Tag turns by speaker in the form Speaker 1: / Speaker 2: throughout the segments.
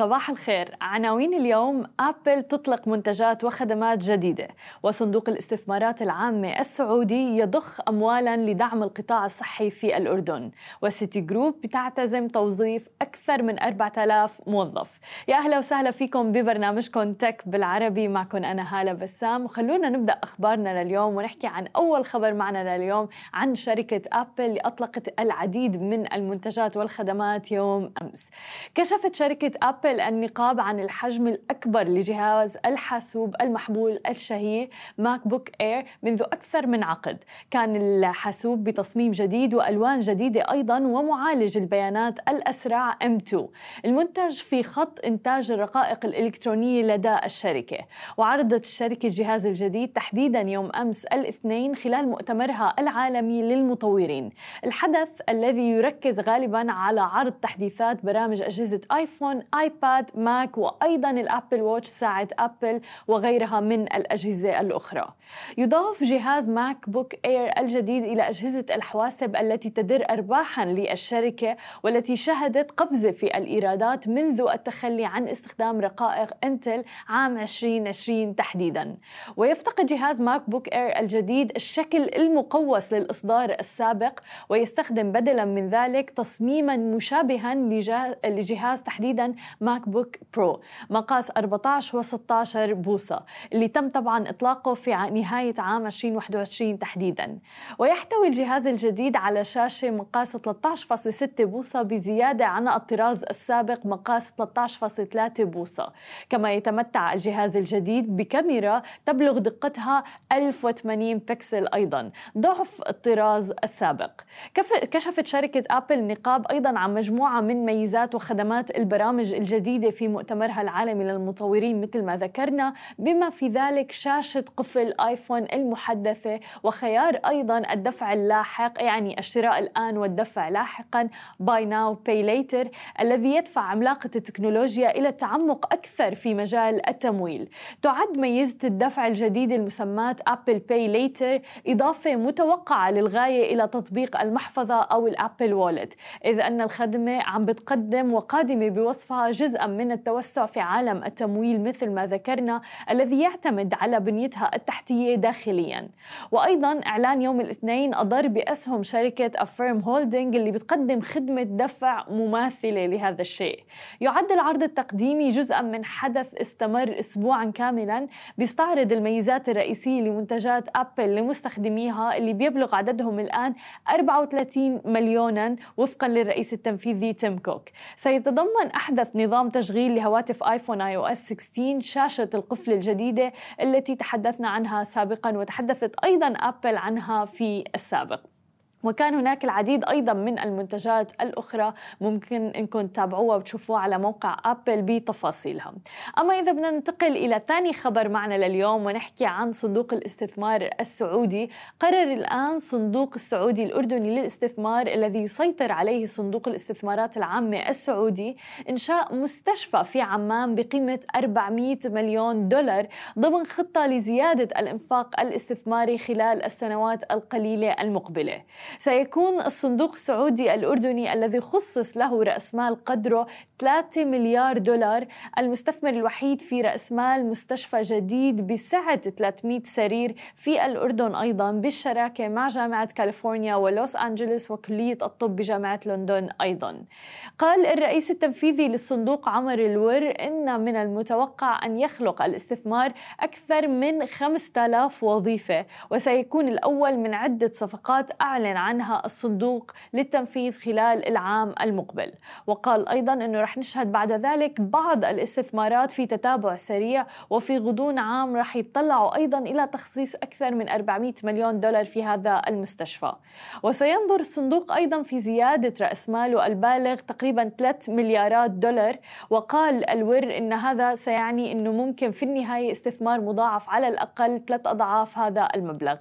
Speaker 1: صباح الخير. عناوين اليوم أبل تطلق منتجات وخدمات جديدة وصندوق الاستثمارات العامة السعودي يضخ أموالا لدعم القطاع الصحي في الأردن وسيتي جروب بتعتزم توظيف أكثر من 4000 موظف. يا أهلا وسهلا فيكم ببرنامجكم Tech بالعربي. معكم أنا هالة بسام. وخلونا نبدأ أخبارنا لليوم ونحكي عن أول خبر معنا لليوم عن شركة أبل اللي أطلقت العديد من المنتجات والخدمات يوم أمس. كشفت شركة أبل النقاب عن الحجم الأكبر لجهاز الحاسوب المحمول الشهير MacBook Air منذ أكثر من عقد. كان الحاسوب بتصميم جديد وألوان جديدة أيضا ومعالج البيانات الأسرع M2 المنتج في خط إنتاج الرقائق الإلكترونية لدى الشركة. وعرضت الشركة الجهاز الجديد تحديدا يوم أمس الاثنين خلال مؤتمرها العالمي للمطورين. الحدث الذي يركز غالبا على عرض تحديثات برامج أجهزة آيفون آيباد ايباد ماك وأيضا ال Apple Watch ساعه أبل وغيرها من الأجهزة الأخرى. يضاف جهاز MacBook Air الجديد إلى أجهزة الحواسب التي تدر ارباحا للشركة والتي شهدت قفزه في الإيرادات منذ التخلي عن استخدام رقائق انتل عام 2020 تحديدا. ويفتقد جهاز MacBook Air الجديد الشكل المقوس للإصدار السابق ويستخدم بدلا من ذلك تصميما مشابها لجهاز تحديدا MacBook Pro مقاس 14 و16 بوصة اللي تم طبعا إطلاقه في نهاية عام 2021 تحديدا. ويحتوي الجهاز الجديد على شاشة مقاس 13.6 بوصة بزيادة عن الطراز السابق مقاس 13.3 بوصة. كما يتمتع الجهاز الجديد بكاميرا تبلغ دقتها 1080 بكسل أيضا ضعف الطراز السابق. كشفت شركة أبل نقاب أيضا عن مجموعة من ميزات وخدمات البرامج الجديدة الجديدة في مؤتمرها العالمي للمطورين مثل ما ذكرنا بما في ذلك شاشة قفل آيفون المحدثة وخيار أيضا الدفع اللاحق يعني الشراء الآن والدفع لاحقا buy now pay later الذي يدفع عملاقة التكنولوجيا إلى التعمق أكثر في مجال التمويل. تعد ميزة الدفع الجديد المسماة Apple Pay Later إضافة متوقعة للغاية إلى تطبيق المحفظة أو ال Apple Wallet إذ أن الخدمة عم بتقدم وقادمة بوصفها جزءا من التوسع في عالم التمويل مثل ما ذكرنا الذي يعتمد على بنيتها التحتية داخليا. وأيضا إعلان يوم الاثنين أضر بأسهم شركة Affirm Holdings اللي بتقدم خدمة دفع مماثلة لهذا الشيء. يعد العرض التقديمي جزءا من حدث استمر أسبوعا كاملا بيستعرض الميزات الرئيسية لمنتجات أبل لمستخدميها اللي بيبلغ عددهم الآن 34 مليونا وفقا للرئيس التنفيذي تيم كوك سيتضمن أحدث نظام نظام تشغيل لهواتف آيفون iOS 16 شاشة القفل الجديدة التي تحدثنا عنها سابقا وتحدثت أيضا آبل عنها في السابق. وكان هناك العديد أيضا من المنتجات الأخرى ممكن إنكم تتابعوها وتشوفوها على موقع ابل بتفاصيلها. أما إذا بدنا ننتقل إلى ثاني خبر معنا لليوم ونحكي عن صندوق الاستثمار السعودي، قرر الآن صندوق السعودي الأردني للاستثمار الذي يسيطر عليه صندوق الاستثمارات العامة السعودي إنشاء مستشفى في عمان بقيمة 400 مليون دولار ضمن خطة لزيادة الإنفاق الاستثماري خلال السنوات القليلة المقبلة. سيكون الصندوق السعودي الأردني الذي خصص له رأس مال قدره 3 مليار دولار المستثمر الوحيد في رأس مال مستشفى جديد بسعة 300 سرير في الأردن أيضا بالشراكة مع جامعة كاليفورنيا ولوس أنجلوس وكلية الطب بجامعة لندن أيضا. قال الرئيس التنفيذي للصندوق عمر الور إن من المتوقع أن يخلق الاستثمار أكثر من 5000 وظيفة وسيكون الأول من عدة صفقات أعلن عنها الصندوق للتنفيذ خلال العام المقبل. وقال أيضا أنه رح نشهد بعد ذلك بعض الاستثمارات في تتابع سريع وفي غضون عام رح يطلعوا أيضا إلى تخصيص أكثر من 400 مليون دولار في هذا المستشفى. وسينظر الصندوق أيضا في زيادة رأس ماله البالغ تقريبا 3 مليارات دولار وقال الور أن هذا سيعني أنه ممكن في النهاية استثمار مضاعف على الأقل ثلاث أضعاف هذا المبلغ.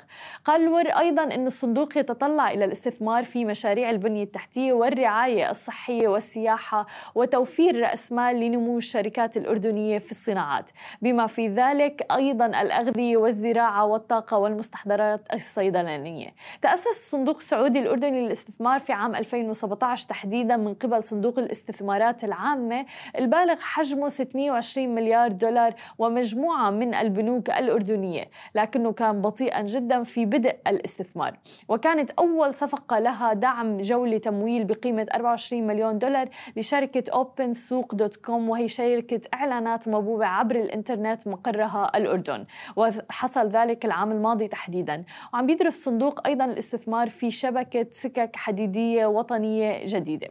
Speaker 1: قال الور أيضا أن الصندوق يتطلع إلى الاستثمار في مشاريع البنية التحتية والرعاية الصحية والسياحة وتوفير رأس مال لنمو الشركات الأردنية في الصناعات. بما في ذلك أيضا الأغذية والزراعة والطاقة والمستحضرات الصيدلانية. تأسس الصندوق السعودي الأردني للاستثمار في عام 2017 تحديدا من قبل صندوق الاستثمارات العامة البالغ حجمه 620 مليار دولار ومجموعة من البنوك الأردنية لكنه كان بطيئا جدا في بدء الاستثمار. وكانت أول صفقة لها دعم جولة تمويل بقيمة 24 مليون دولار لشركة OpenSooq dot com وهي شركة إعلانات مبوبة عبر الإنترنت مقرها الأردن. وحصل ذلك العام الماضي تحديدا. وعم بيدرس الصندوق أيضا الاستثمار في شبكة سكك حديدية وطنية جديدة.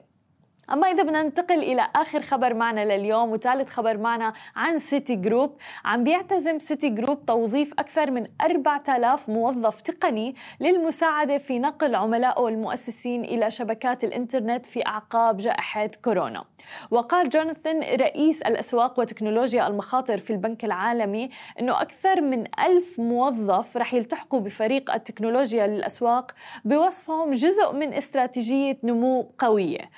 Speaker 1: أما إذا بدنا ننتقل إلى آخر خبر معنا لليوم وثالث خبر معنا عن سيتي جروب عم بيعتزم سيتي جروب توظيف أكثر من 4000 موظف تقني للمساعدة في نقل عملائه المؤسسيين إلى شبكات الإنترنت في أعقاب جائحة كورونا. وقال جوناثان رئيس الأسواق وتكنولوجيا المخاطر في البنك العالمي أنه أكثر من ألف موظف رح يلتحقوا بفريق التكنولوجيا للأسواق بوصفهم جزء من استراتيجية نمو قوية.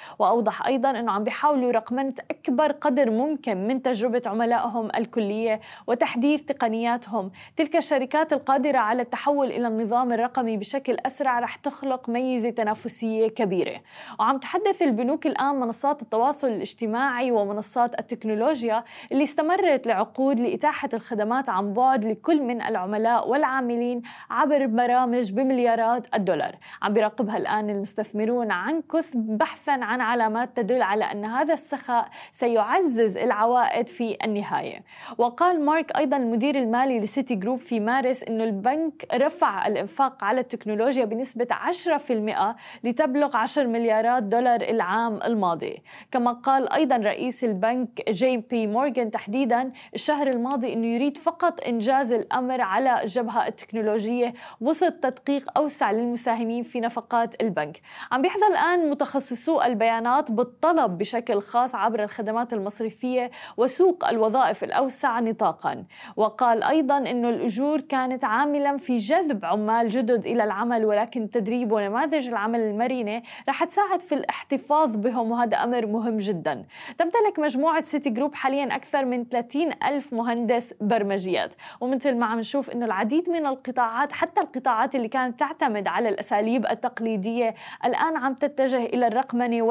Speaker 1: أيضا أنه عم بيحاولوا رقمنة أكبر قدر ممكن من تجربة عملائهم الكلية وتحديث تقنياتهم. تلك الشركات القادرة على التحول إلى النظام الرقمي بشكل أسرع رح تخلق ميزة تنافسية كبيرة. وعم تحدث البنوك الآن منصات التواصل الاجتماعي ومنصات التكنولوجيا اللي استمرت لعقود لإتاحة الخدمات عن بعد لكل من العملاء والعاملين عبر برامج بمليارات الدولار. عم بيراقبها الآن المستثمرون عن كثب بحثا عن علامات تدل على أن هذا السخاء سيعزز العوائد في النهاية. وقال مارك أيضا المدير المالي لسيتي جروب في مارس أنه البنك رفع الإنفاق على التكنولوجيا بنسبة 10% لتبلغ 10 مليارات دولار العام الماضي. كما قال أيضا رئيس البنك جي بي مورغان تحديدا الشهر الماضي أنه يريد فقط إنجاز الأمر على الجبهة التكنولوجية وسط تدقيق أوسع للمساهمين في نفقات البنك. عم بيحظى الآن متخصصو البيانات بالطلب بشكل خاص عبر الخدمات المصرفية وسوق الوظائف الأوسع نطاقا. وقال أيضا أنه الأجور كانت عاملا في جذب عمال جدد إلى العمل ولكن التدريب ونماذج العمل المرنة رح تساعد في الاحتفاظ بهم وهذا أمر مهم جدا. تمتلك مجموعة سيتي جروب حاليا أكثر من 30 ألف مهندس برمجيات. ومثل ما عم نشوف أنه العديد من القطاعات حتى القطاعات اللي كانت تعتمد على الأساليب التقليدية الآن عم تتجه إلى الرقمنة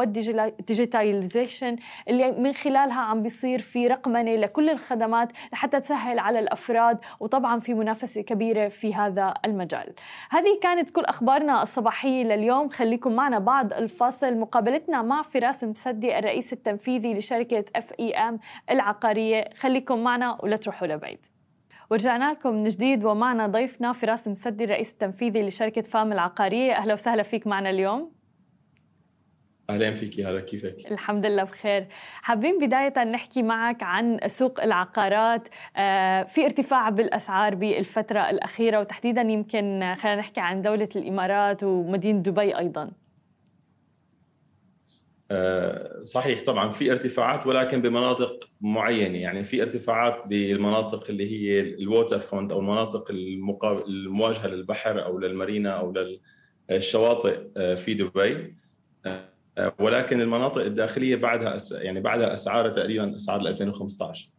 Speaker 1: وال digitalization اللي من خلالها عم بيصير في رقمنة لكل الخدمات لحتى تسهل على الأفراد وطبعا في منافسة كبيرة في هذا المجال. هذه كانت كل أخبارنا الصباحية لليوم. خليكم معنا بعد الفاصل. مقابلتنا مع فراس مسدي الرئيس التنفيذي لشركة FAM العقارية. خليكم معنا ولا تروحوا لبعيد. ورجعنا لكم من جديد ومعنا ضيفنا فراس مسدي الرئيس التنفيذي لشركة FAM العقارية. أهلا وسهلا فيك معنا اليوم.
Speaker 2: أهلا فيك هلا كيفك؟
Speaker 1: الحمد لله بخير، حابين بداية نحكي معك عن سوق العقارات، آه، في ارتفاع بالأسعار بالفترة الأخيرة وتحديدا يمكن خلينا نحكي عن دولة الإمارات ومدينة دبي أيضا.
Speaker 2: آه، صحيح طبعا في ارتفاعات ولكن بمناطق معينة يعني في ارتفاعات بالمناطق اللي هي ال waterfront أو المناطق المواجهة للبحر أو للمارينا أو للشواطئ آه، في دبي ولكن المناطق الداخلية بعدها يعني بعدها اسعار تقريبا أسعار 2015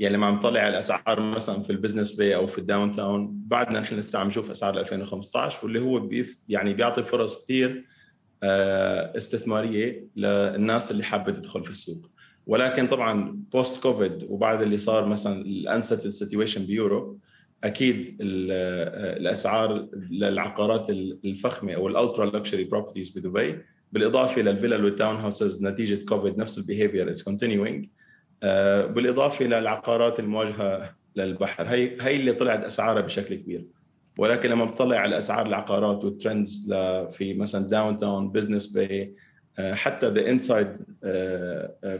Speaker 2: يعني لما عم نطلع الأسعار مثلا في البزنس باي أو في الداون تاون بعدنا نحن لسه عم نشوف أسعار 2015 واللي هو بيف يعني بيعطي فرص كثير آه، استثمارية للناس اللي حابة تدخل في السوق. ولكن طبعا post كوفيد وبعد اللي صار مثلا ال unrest situation ب Europe أكيد آه، الأسعار للعقارات الفخمة أو ال ultra luxury properties بدبي بالإضافة للفيلل وال townhouses نتيجة كوفيد نفس ال behavior is continuing بالإضافة للعقارات المواجهة للبحر. هي هي اللي طلعت أسعارها بشكل كبير. ولكن لما بطلع على أسعار العقارات وال trends في مثلا داون تاون بزنس باي حتى the inside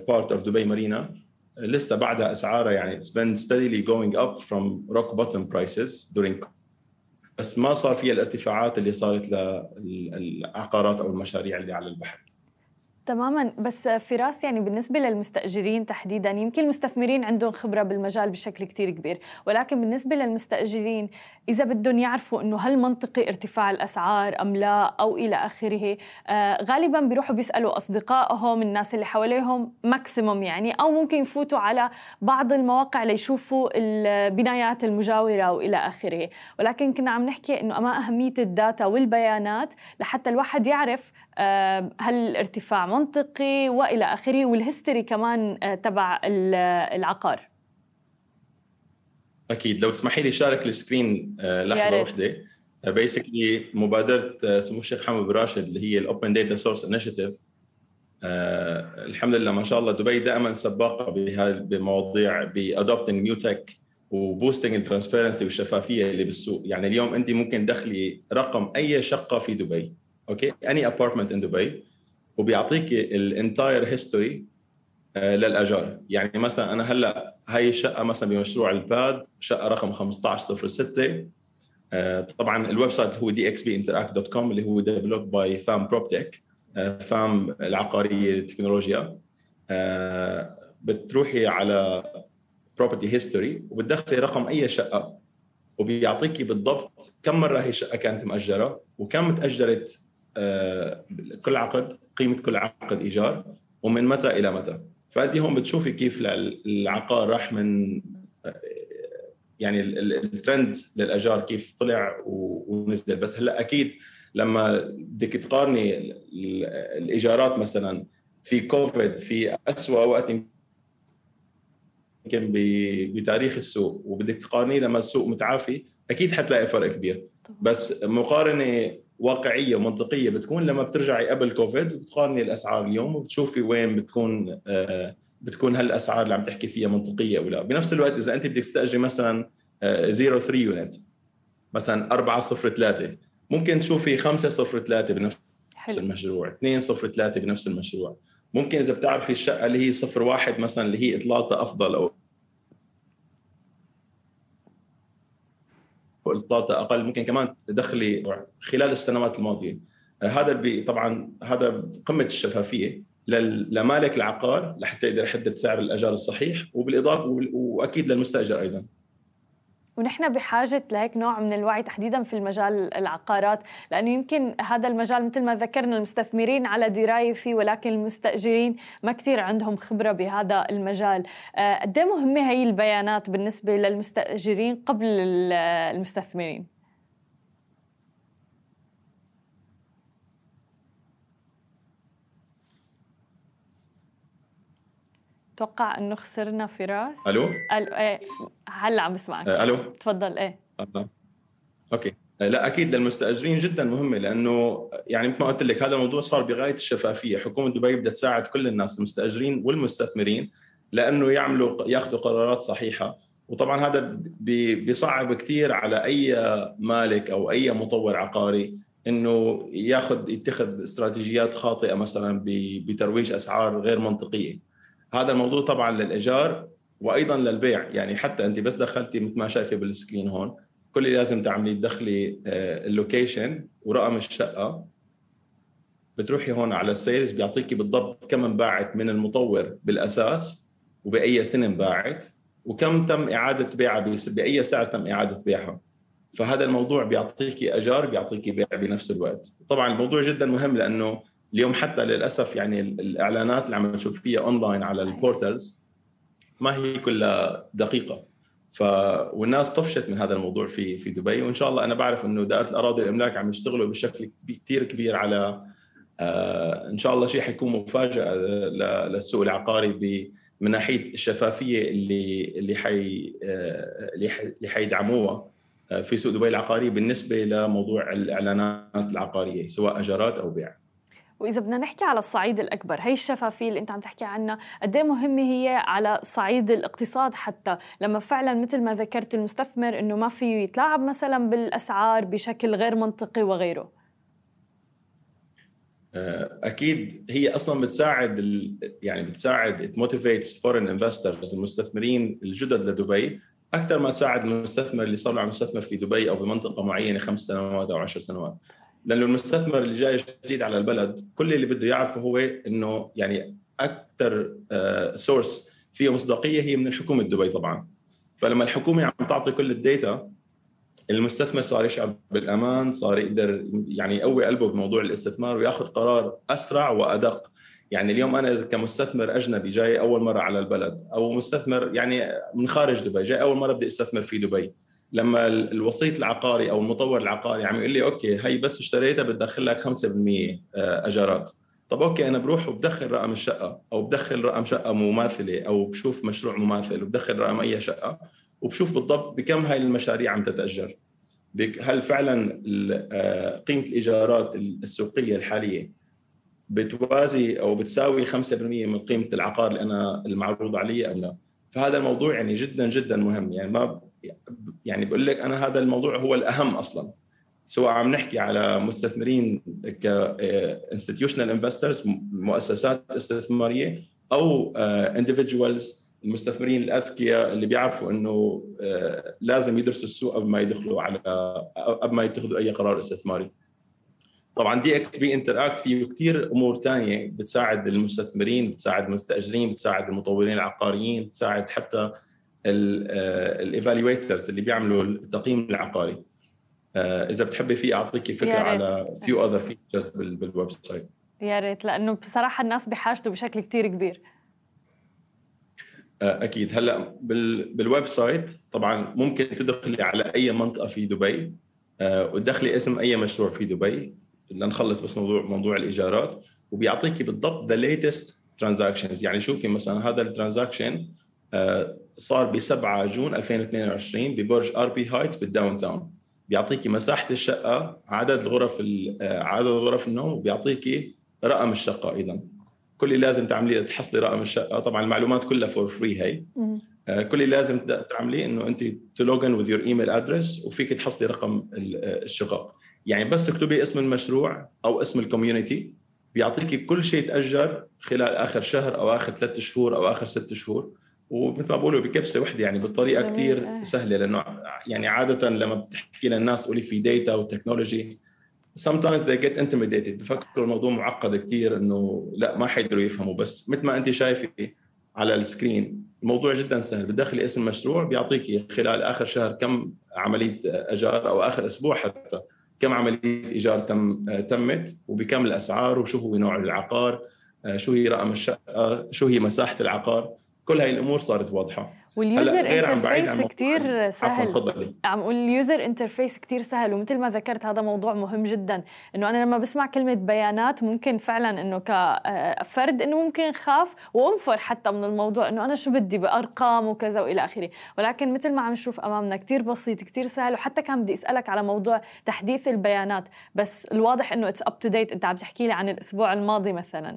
Speaker 2: part of دبي مارينا لسه بعدها أسعارها يعني it's been steadily going up from rock bottom prices during بس ما صار فيها الارتفاعات اللي صارت للعقارات أو المشاريع اللي على البحر.
Speaker 1: تماما. بس فراس يعني بالنسبة للمستأجرين تحديدا يمكن المستثمرين عندهم خبرة بالمجال بشكل كتير كبير. ولكن بالنسبة للمستأجرين إذا بدهم يعرفوا أنه هل منطقي ارتفاع الأسعار أم لا أو إلى آخره آه غالبا بيروحوا بيسألوا أصدقائهم الناس اللي حواليهم maximum يعني أو ممكن يفوتوا على بعض المواقع ليشوفوا البنايات المجاورة وإلى آخره. ولكن كنا عم نحكي أنه أما أهمية ال data والبيانات لحتى الواحد يعرف هل الارتفاع منطقي وإلى آخره وال history كمان آه، تبع العقار؟
Speaker 2: أكيد. لو تسمحي لي share ال screen آه، لحظة واحدة. basically مبادرة سمو الشيخ حمد بن راشد اللي هي ال open data source initiative الحمد لله ما شاء الله دبي دائما سباقة بمواضيع ب adopting new tech و boosting ال transparency والشفافية اللي بالسوق. يعني اليوم أنت ممكن تدخلي رقم أي شقة في دبي. okay؟ any apartment in دبي وبيعطيك ال entire history للأجار. يعني مثلا أنا هلأ هاي الشقة مثلا بمشروع الباد شقة رقم 1506 آه، طبعا ال website هو DXB Interact dot com اللي هو developed by فام proptech فام العقارية التكنولوجيا. آه، بتروحي على property history وبتدخلي رقم أي شقة وبيعطيكي بالضبط كم مرة هي الشقة كانت مأجرة وكم تأجرت آه، كل عقد قيمة كل عقد إيجار ومن متى إلى متى. فانت هون بتشوفي كيف العقار راح من يعني الترند للاجار كيف طلع ونزل. بس هلأ أكيد لما بدك تقارني الإيجارات مثلا في كوفيد في اسوء وقت يمكن بتاريخ السوق وبدك تقارنيه لما السوق متعافي أكيد حتلاقي فرق كبير. بس مقارنة واقعية ومنطقية بتكون لما بترجعي قبل كوفيد وبتقارني الأسعار اليوم وبتشوفي وين بتكون آه، بتكون هالأسعار اللي عم تحكي فيها منطقية أو لا بنفس الوقت إذا أنت بدك تستأجري مثلا 03 يونت مثلا 403 ممكن تشوفي 503 بنفس حلو. المشروع 203 بنفس المشروع ممكن إذا بتعرفي الشقة اللي هي 01 مثلا اللي هي اطلالتها أفضل أو والطاقه أقل ممكن كمان تدخلي خلال السنوات الماضية. هذا طبعا هذا قمة الشفافية لمالك العقار لحتى يقدر يحدد سعر الأجار الصحيح وبالإضافة وأكيد للمستأجر أيضا.
Speaker 1: ونحن بحاجة لهيك نوع من الوعي تحديدا في المجال العقارات لأنه يمكن هذا المجال مثل ما ذكرنا المستثمرين على دراية فيه ولكن المستأجرين ما كثير عندهم خبرة بهذا المجال. آه، قد إيه مهمة هي البيانات بالنسبة للمستأجرين قبل المستثمرين؟ أتوقع إنه خسرنا فراس.
Speaker 2: ألو؟
Speaker 1: ألو إيه هلأ عم بسمعك.
Speaker 2: آه، ألو؟
Speaker 1: تفضل إيه.
Speaker 2: أه. أوكي. آه، لا أكيد للمستاجرين جدا مهمة لأنه يعني مثل ما قلت لك هذا الموضوع صار بغاية الشفافية، حكومة دبي بدها تساعد كل الناس المستأجرين والمستثمرين لأنه يعملوا يأخذوا قرارات صحيحة، وطبعا هذا بيصعب كثير على أي مالك أو أي مطور عقاري إنه ياخذ يتخذ استراتيجيات خاطئة مثلا بترويج أسعار غير منطقية. هذا الموضوع طبعا للإيجار وأيضا للبيع. يعني حتى أنت بس دخلتي مثل ما شايفة بال screen هون كل اللي لازم تعملي تدخلي آه، ال location ورقم الشقة. بتروحي هون على ال sales بيعطيكي بالضبط كم انباعت من المطور بالأساس وبأي سنة انباعت وكم تم إعادة بيعها بأي سعر تم إعادة بيعها. فهذا الموضوع بيعطيكي اجار بيعطيكي بيع بنفس الوقت. طبعا الموضوع جدا مهم لأنه اليوم حتى للأسف يعني الإعلانات اللي عم نشوف فيها اونلاين على ال portals ما هي كلها دقيقة ف والناس طفشت من هذا الموضوع في في دبي وإن شاء الله أنا بعرف إنه دائرة الأراضي الأملاك عم يشتغلوا بشكل كثير كبير على آه إن شاء الله شيء حيكون مفاجأة للسوق العقاري من ناحية الشفافية اللي اللي حي آه اللي حيدعموها آه، في سوق دبي العقاري بالنسبة لموضوع الإعلانات العقارية سواء أجارات أو بيع.
Speaker 1: وإذا بدنا نحكي على الصعيد الأكبر هي الشفافية اللي أنت عم تحكي عنها قد إيه مهمة هي على صعيد الاقتصاد حتى؟ لما فعلا مثل ما ذكرت المستثمر إنه ما فيه يتلاعب مثلا بالأسعار بشكل غير منطقي وغيره.
Speaker 2: آه، أكيد هي أصلا بتساعد يعني بتساعد motivates foreign investors المستثمرين الجدد لدبي. أكثر ما تساعد المستثمر اللي صار له عم يستثمر في دبي أو بمنطقة معينة خمس سنوات أو عشر سنوات. لأنه المستثمر اللي جاي جديد على البلد كل اللي بده يعرفه هو إنه يعني أكثر source فيه مصداقية هي من الحكومة دبي طبعا. فلما الحكومة عم تعطي كل ال data المستثمر صار يشعر بالأمان صار يقدر يعني يقوي قلبه بموضوع الاستثمار ويأخذ قرار أسرع وأدق. يعني اليوم أنا كمستثمر أجنبي جاي أول مرة على البلد أو مستثمر يعني من خارج دبي جاي أول مرة بدي أستثمر في دبي. لما الوسيط العقاري أو المطور العقاري عم يقول لي okay هي بس اشتريتها بتدخل لك 5% آه، أجارات. طب okay أنا بروح وبدخل رقم الشقة أو بدخل رقم شقة مماثلة أو بشوف مشروع مماثل وبدخل رقم أي شقة وبشوف بالضبط بكم هاي المشاريع عم تتأجر. هل فعلا آه، قيمة الإيجارات السوقية الحالية بتوازي أو بتساوي 5% من قيمة العقار اللي أنا المعروض علي أم لا؟ فهذا الموضوع يعني جدا جدا مهم. يعني ما يعني بقول لك أنا هذا الموضوع هو الأهم أصلا سواء عم نحكي على مستثمرين ك institutional investors مؤسسات استثمارية أو individuals آه، المستثمرين الأذكياء اللي بيعرفوا إنه آه، لازم يدرسوا السوق قبل ما يدخلوا على قبل ما يتخذوا أي قرار استثماري. طبعا DXB Interact فيه كثير أمور ثانية بتساعد المستثمرين بتساعد المستاجرين بتساعد المطورين العقاريين بتساعد حتى ال evaluators اللي بيعملوا التقييم العقاري. آه، إذا بتحبي في اعطيكي فكرة على few other features بال website.
Speaker 1: يا ريت. لأنه بصراحة الناس بحاجته بشكل كثير كبير.
Speaker 2: آه، أكيد. هلأ بال website طبعا ممكن تدخلي على أي منطقة في دبي آه، وتدخلي اسم أي مشروع في دبي. لنخلص بس موضوع موضوع الإيجارات. وبيعطيكي بالضبط the latest transactions يعني شوفي مثلا هذا ال transaction صار ب 7 June 2022 ببرج RP Heights بالداون تاون بيعطيكي مساحة الشقة عدد الغرف آه، عدد غرف النوم وبيعطيكي رقم الشقة أيضا. كل اللي لازم تعمليه تحصلي رقم الشقة طبعا المعلومات كلها for free هي. آه، كل اللي لازم تعمليه إنه أنت ت login with your email address وفيك تحصلي رقم آه، الشقق. يعني بس اكتبي اسم المشروع أو اسم ال community بيعطيكي كل شيء تاجر خلال آخر شهر أو آخر ثلاث شهور أو آخر ست شهور. ومثل ما بقولوا بكبسة وحدة يعني بطريقه كثير آه. سهلة لأنه يعني عادة لما بتحكي للناس تقولي في data و technology sometimes they get intimidated بفكروا الموضوع معقد كثير إنه لا ما حيقدروا يفهموا بس مثل ما أنت شايفة على ال screen الموضوع جدا سهل بتدخلي اسم المشروع بيعطيكي خلال آخر شهر كم عملية اجار أو آخر أسبوع حتى كم عملية إيجار تم تمت وبكم الأسعار وشو هو نوع العقار شو هي رقم الشقه شو هي مساحة العقار كل هاي الأمور صارت واضحة.
Speaker 1: وال user interface كثير سهل.
Speaker 2: تفضلي.
Speaker 1: عم أقول ال user interface كثير سهل ومثل ما ذكرت هذا موضوع مهم جدا. إنه أنا لما بسمع كلمة بيانات ممكن فعلا إنه كفرد إنه ممكن خاف وأنفر حتى من الموضوع إنه أنا شو بدي بأرقام وكذا وإلى آخره. ولكن مثل ما عم نشوف أمامنا كثير بسيط كثير سهل وحتى كان بدي أسألك على موضوع تحديث البيانات. بس الواضح إنه it's up to date أنت عم تحكي لي عن الأسبوع الماضي مثلا.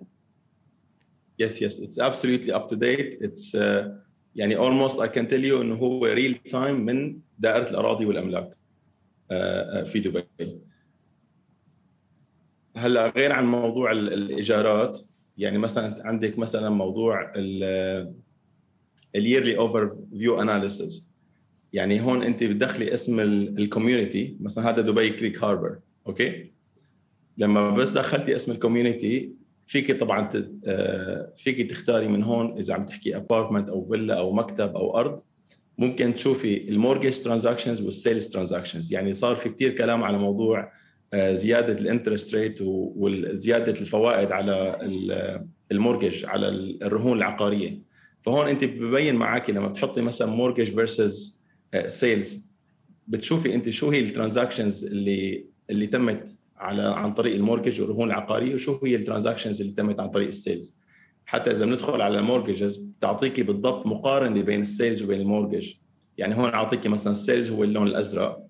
Speaker 2: Yes yes it's absolutely up to date. It's uh, يعني almost I can tell you إنه هو real time من دائرة الأراضي والأملاك uh, uh, في دبي. هلأ غير عن موضوع الإيجارات يعني مثلا عندك مثلا موضوع ال yearly overview analysis يعني هون أنت بتدخلي اسم ال community مثلا هذا دبي كريك هاربر أوكي؟ لما بس دخلتي اسم الكوميونتي فيك طبعا آه، فيك تختاري من هون إذا عم تحكي apartment أو فيلا أو مكتب أو أرض. ممكن تشوفي ال mortgage transactions وال sales transactions يعني صار في كثير كلام على موضوع آه، زيادة ال interest rate وزياده الفوائد على ال mortgage على الرهون العقارية. فهون أنت ببين معك لما تحطي مثلا mortgage versus sales بتشوفي أنت شو هي ال transactions اللي اللي تمت على عن طريق ال mortgage والرهون العقاريه وشو هي ال transactions اللي تمت عن طريق ال sales. حتى إذا بندخل على ال mortgage بتعطيكي بالضبط مقارنة بين ال sales وبين ال mortgage. يعني هون أعطيكي مثلا ال sales هو اللون الأزرق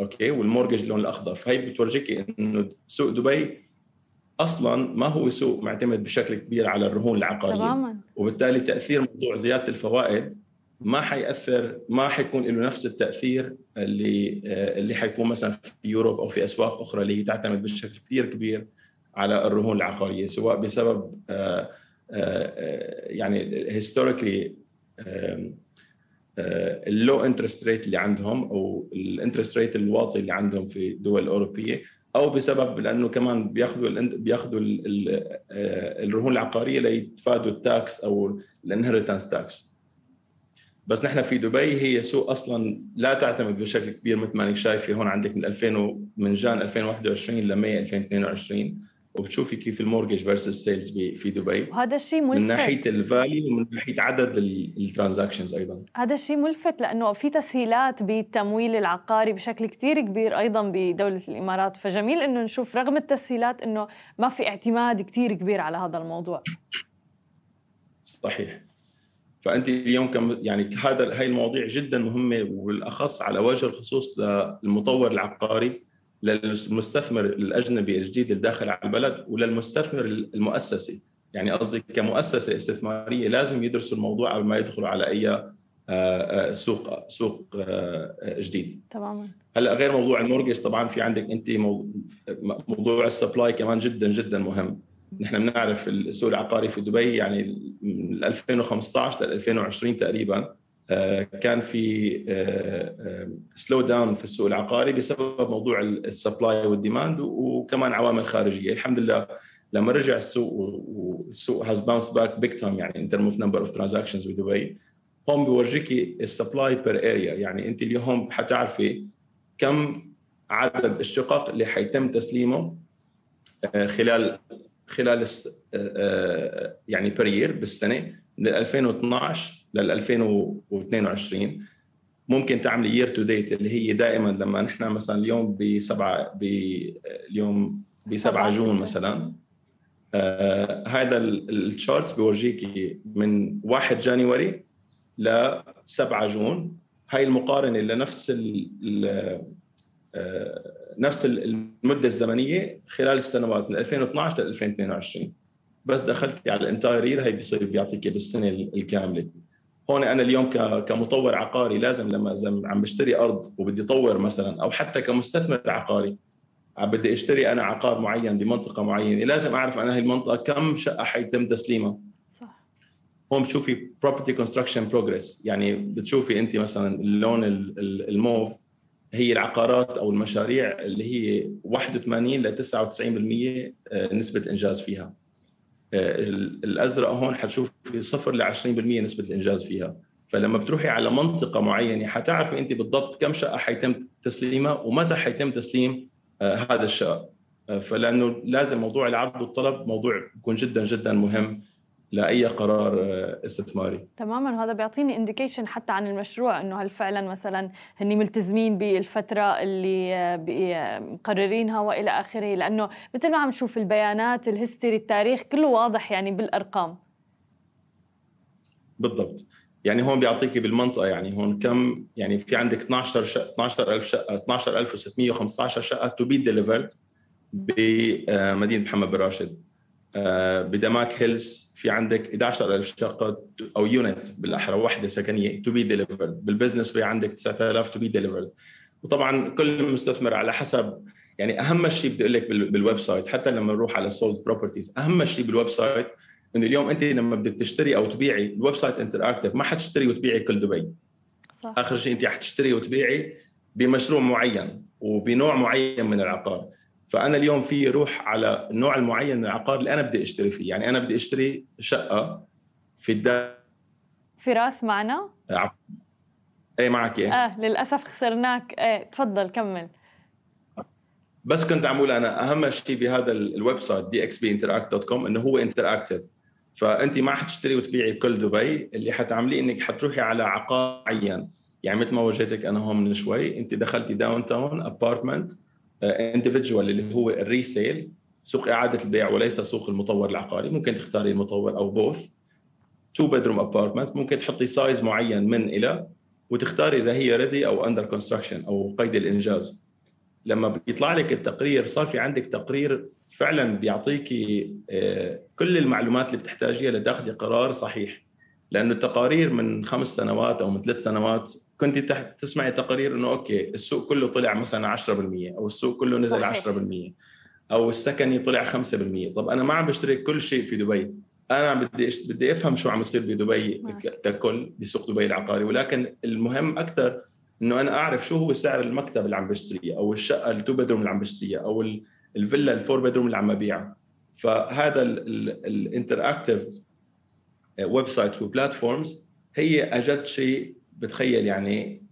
Speaker 2: أوكي وال mortgage اللون الأخضر. فهي بتورجيكي إنه سوق دبي أصلا ما هو سوق معتمد بشكل كبير على الرهون العقارية. تماما. وبالتالي تأثير موضوع زيادة الفوائد ما حيأثر ما حيكون له نفس التأثير اللي اللي حيكون مثلا في Europe أو في أسواق أخرى اللي هي تعتمد بشكل كثير كبير على الرهون العقارية سواء بسبب آه، آه، يعني historically ال low interest rate اللي عندهم أو ال interest rate الواطي اللي عندهم في الدول الاوروبيه أو بسبب لأنه كمان بياخذوا بياخذوا آه، الرهون العقارية ليتفادوا ال tax أو ال inheritance tax. بس نحن في دبي هي سوق أصلا لا تعتمد بشكل كبير مثل ما انك شايفه هون عندك من 2000 من Jan 2021 ل May 2022 وبتشوفي كيف ال mortgage versus sales في دبي.
Speaker 1: وهذا الشيء ملفت.
Speaker 2: من ناحية ال value ومن ناحية عدد ال transactions أيضا.
Speaker 1: هذا الشيء ملفت لأنه في تسهيلات بالتمويل العقاري بشكل كثير كبير أيضا بدولة الإمارات. فجميل إنه نشوف رغم التسهيلات إنه ما في اعتماد كثير كبير على هذا الموضوع.
Speaker 2: صحيح. فأنت اليوم كم يعني هذا هاي المواضيع جدا مهمة وبالاخص على وجه الخصوص للمطور العقاري للمستثمر الأجنبي الجديد الداخل على البلد وللمستثمر المؤسسي. يعني قصدي كمؤسسة استثمارية لازم يدرسوا الموضوع قبل ما يدخلوا على أي آه، آه، سوق سوق آه، جديد.
Speaker 1: تماما.
Speaker 2: هلأ غير موضوع ال mortgage طبعا في عندك أنت موضوع ال supply كمان جدا جدا مهم. نحن بنعرف السوق العقاري في دبي يعني من 2015 ل 2020 تقريبا آه، كان في slow آه، down آه، في السوق العقاري بسبب موضوع ال supply وال demand وكمان عوامل خارجية. الحمد لله لما رجع السوق والسوق has bounced back big time يعني in terms of number of transactions بدبي هون بورجيكي ال supply per area يعني انت اليوم حتعرفي كم عدد الشقق اللي حيتم تسليمه خلال خلال يعني per year بالسنة من 2012 لل 2022 ممكن تعملي year to date اللي هي دائما لما نحن مثلا اليوم بسبعه اليوم بسبعه June مثلا. آه هذا ال charts بيورجيكي من 1 January ل 7 June. هاي المقارنة لنفس ال آه نفس المدة الزمنية خلال السنوات من 2012 ل 2022 بس دخلتي على ال entire year بيصير بيعطيك بالسنة الكاملة. هون أنا اليوم كمطور عقاري لازم لما عم بشتري أرض وبدي اطور مثلا أو حتى كمستثمر عقاري بدي أشتري أنا عقار معين بمنطقة معينة لازم أعرف أنا هي المنطقة كم شقة حيتم تسليمها. صح. هون بتشوفي property construction progress يعني بتشوفي أنت مثلا اللون الموف هي العقارات أو المشاريع اللي هي 81 ل 99% آه، نسبة انجاز فيها. الأزرق هون حتشوفي صفر ل 20% نسبة الإنجاز فيها. فلما بتروحي على منطقة معينة حتعرفي أنت بالضبط كم شقة حيتم تسليمها ومتى حيتم تسليم آه، هذا الشقة. آه، فلأنه لازم موضوع العرض والطلب موضوع بيكون جدا جدا مهم. لأي قرار آه، استثماري.
Speaker 1: تماما. وهذا بيعطيني indication حتى عن المشروع إنه هل فعلا مثلا هني ملتزمين بالفترة اللي آه، مقررينها وإلى آخره. لأنه مثل ما عم نشوف البيانات ال history التاريخ كله واضح يعني بالأرقام.
Speaker 2: بالضبط. يعني هون بيعطيكي بالمنطقة يعني هون كم يعني في عندك 12 شقة 12000 شقة 12615 شقة to be delivered بمدينه محمد بن راشد. آه، بدماك هيلز في عندك 11000 شقة أو unit بالأحرى وحده سكنية to be delivered بالبزنس بي عندك 9000 to be delivered وطبعا كل مستثمر على حسب يعني أهم شيء بدي أقول لك بال website حتى لما نروح على sold properties أهم شيء بال website إنه اليوم أنت لما بدك تشتري أو تبيعي ال website interactive ما حتشتري وتبيعي كل دبي. صح. آخر شيء أنت حتشتري وتبيعي بمشروع معين وبنوع معين من العقار. فأنا اليوم في روح على النوع المعين من العقار اللي أنا بدي أشتري فيه. يعني أنا بدي أشتري شقة في الدار
Speaker 1: فراس معنا؟
Speaker 2: إيه معك إيه.
Speaker 1: آه للأسف خسرناك. إيه تفضل كمل.
Speaker 2: بس كنت عم أقول أنا أهم شيء بهذا ال website DXB Interact dot com إنه هو interactive فأنت ما حتشتري وتبيعي بكل دبي. اللي حتعمليه إنك حتروحي على عقار معين. يعني مثل ما وجهتك أنا هون من شوي أنت دخلتي داون تاون apartment individual اللي هو ال resale سوق إعادة البيع وليس سوق المطور العقاري. ممكن تختاري المطور أو both two bedroom apartment ممكن تحطي size معين من إلى وتختاري إذا هي ready أو under construction أو قيد الإنجاز. لما بيطلع لك التقرير صار في عندك تقرير فعلا بيعطيكي آه، كل المعلومات اللي بتحتاجيها لتاخذي قرار صحيح. لأنه التقارير من خمس سنوات أو من ثلاث سنوات كنت تسمعي تقارير إنه okay السوق كله طلع مثلا 10% أو السوق كله نزل صحيح. 10% أو السكني طلع 5% طب أنا ما عم بشتري كل شيء في دبي أنا بدي بدي أفهم شو عم يصير بدبي. ككل بسوق دبي العقاري ولكن المهم أكثر إنه أنا أعرف شو هو سعر المكتب اللي عم بشتريه أو الشقة ال two bedroom اللي عم بشتريها أو الفيلا ال four bedroom اللي عم ببيعها فهذا ال interactive website و platforms هي أجد شيء بتخيل يعني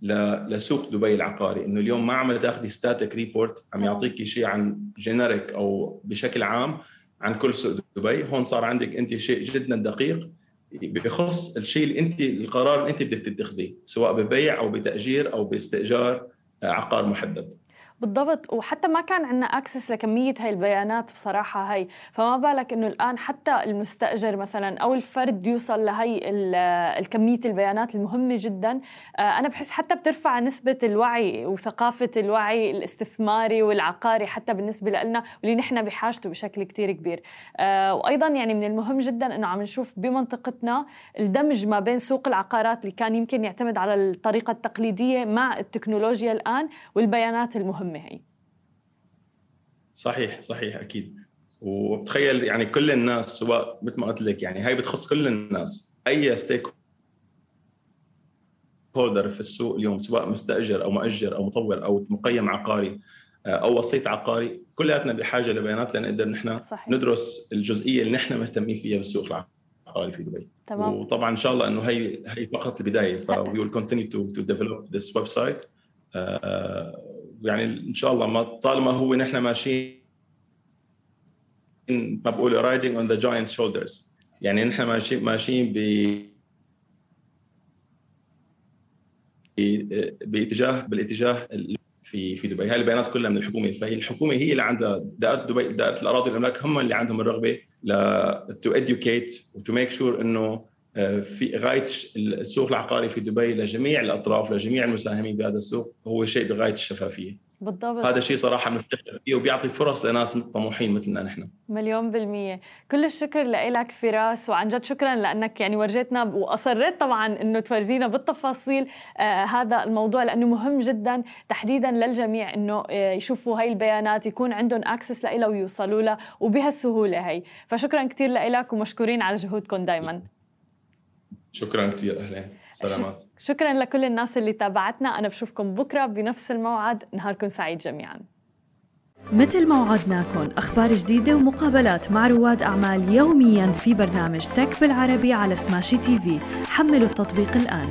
Speaker 2: لسوق دبي العقاري إنه اليوم ما عم تاخذي static report عم يعطيكي شيء عن generic أو بشكل عام عن كل سوق دبي. هون صار عندك أنت شيء جدا دقيق بخص الشيء اللي انت القرار اللي أنت بدك تتخذيه سواء ببيع أو بتأجير أو باستئجار عقار محدد.
Speaker 1: بالضبط. وحتى ما كان عندنا access لكمية هاي البيانات بصراحة هاي. فما بالك إنه الآن حتى المستأجر مثلا أو الفرد يوصل لهي الكمية البيانات المهمة جدا. آه، أنا بحس حتى بترفع نسبة الوعي وثقافة الوعي الاستثماري والعقاري حتى بالنسبة لنا واللي نحن بحاجته بشكل كتير كبير. آه، وأيضا يعني من المهم جدا إنه عم نشوف بمنطقتنا الدمج ما بين سوق العقارات اللي كان يمكن يعتمد على الطريقة التقليدية مع التكنولوجيا الآن والبيانات المهمة. مهمه هي.
Speaker 2: صحيح صحيح أكيد. وبتخيل يعني كل الناس سواء مثل ما قلت لك يعني هاي بتخص كل الناس. أي ستيك هولدر في السوق اليوم سواء مستأجر أو مؤجر أو مطور أو مقيم عقاري آه، أو وسيط عقاري كلياتنا بحاجة لبيانات لنقدر نحن صحيح. ندرس الجزئية اللي نحن مهتمين فيها بالسوق العقاري في دبي. تمام. وطبعا إن شاء الله إنه هي هي فقط البداية ف we will continue to to develop this website. uh, يعني إن شاء الله ما طالما هو نحن ماشيين ما بقول riding on the giant shoulders يعني نحن ماشيين ماشيين ب باتجاه بالاتجاه في في دبي. هاي البيانات كلها من الحكومة. فهي الحكومة هي اللي عندها دائرة دبي دائرة الأراضي والاملاك هم اللي عندهم الرغبة ل to educate و to make sure إنه في غاية السوق العقاري في دبي لجميع الأطراف لجميع المساهمين بهذا السوق هو شيء بغاية الشفافية. بالضبط. هذا شيء صراحة بنفتخر فيه وبيعطي فرص لناس طموحين مثلنا نحن.
Speaker 1: مليون بالمية. كل الشكر لك فراس وعن جد شكرا لأنك يعني ورجيتنا وأصريت طبعا أنه تورجينا بالتفاصيل آه هذا الموضوع لأنه مهم جدا تحديدا للجميع أنه آه يشوفوا هاي البيانات يكون عندهم أكسس لها ويوصلوا لها وبهالسهولة هي فشكرا كثير لك ومشكورين على جهودكم دايما.
Speaker 2: شكرا كثير أهلا. سلامات.
Speaker 1: شكرا لكل الناس اللي تابعتنا. أنا بشوفكم بكرة بنفس الموعد. نهاركم سعيد جميعا. مثل ما وعدناكم أخبار جديدة ومقابلات مع رواد أعمال يوميا في برنامج تك بالعربي على سماشي تي في. حملوا التطبيق الآن.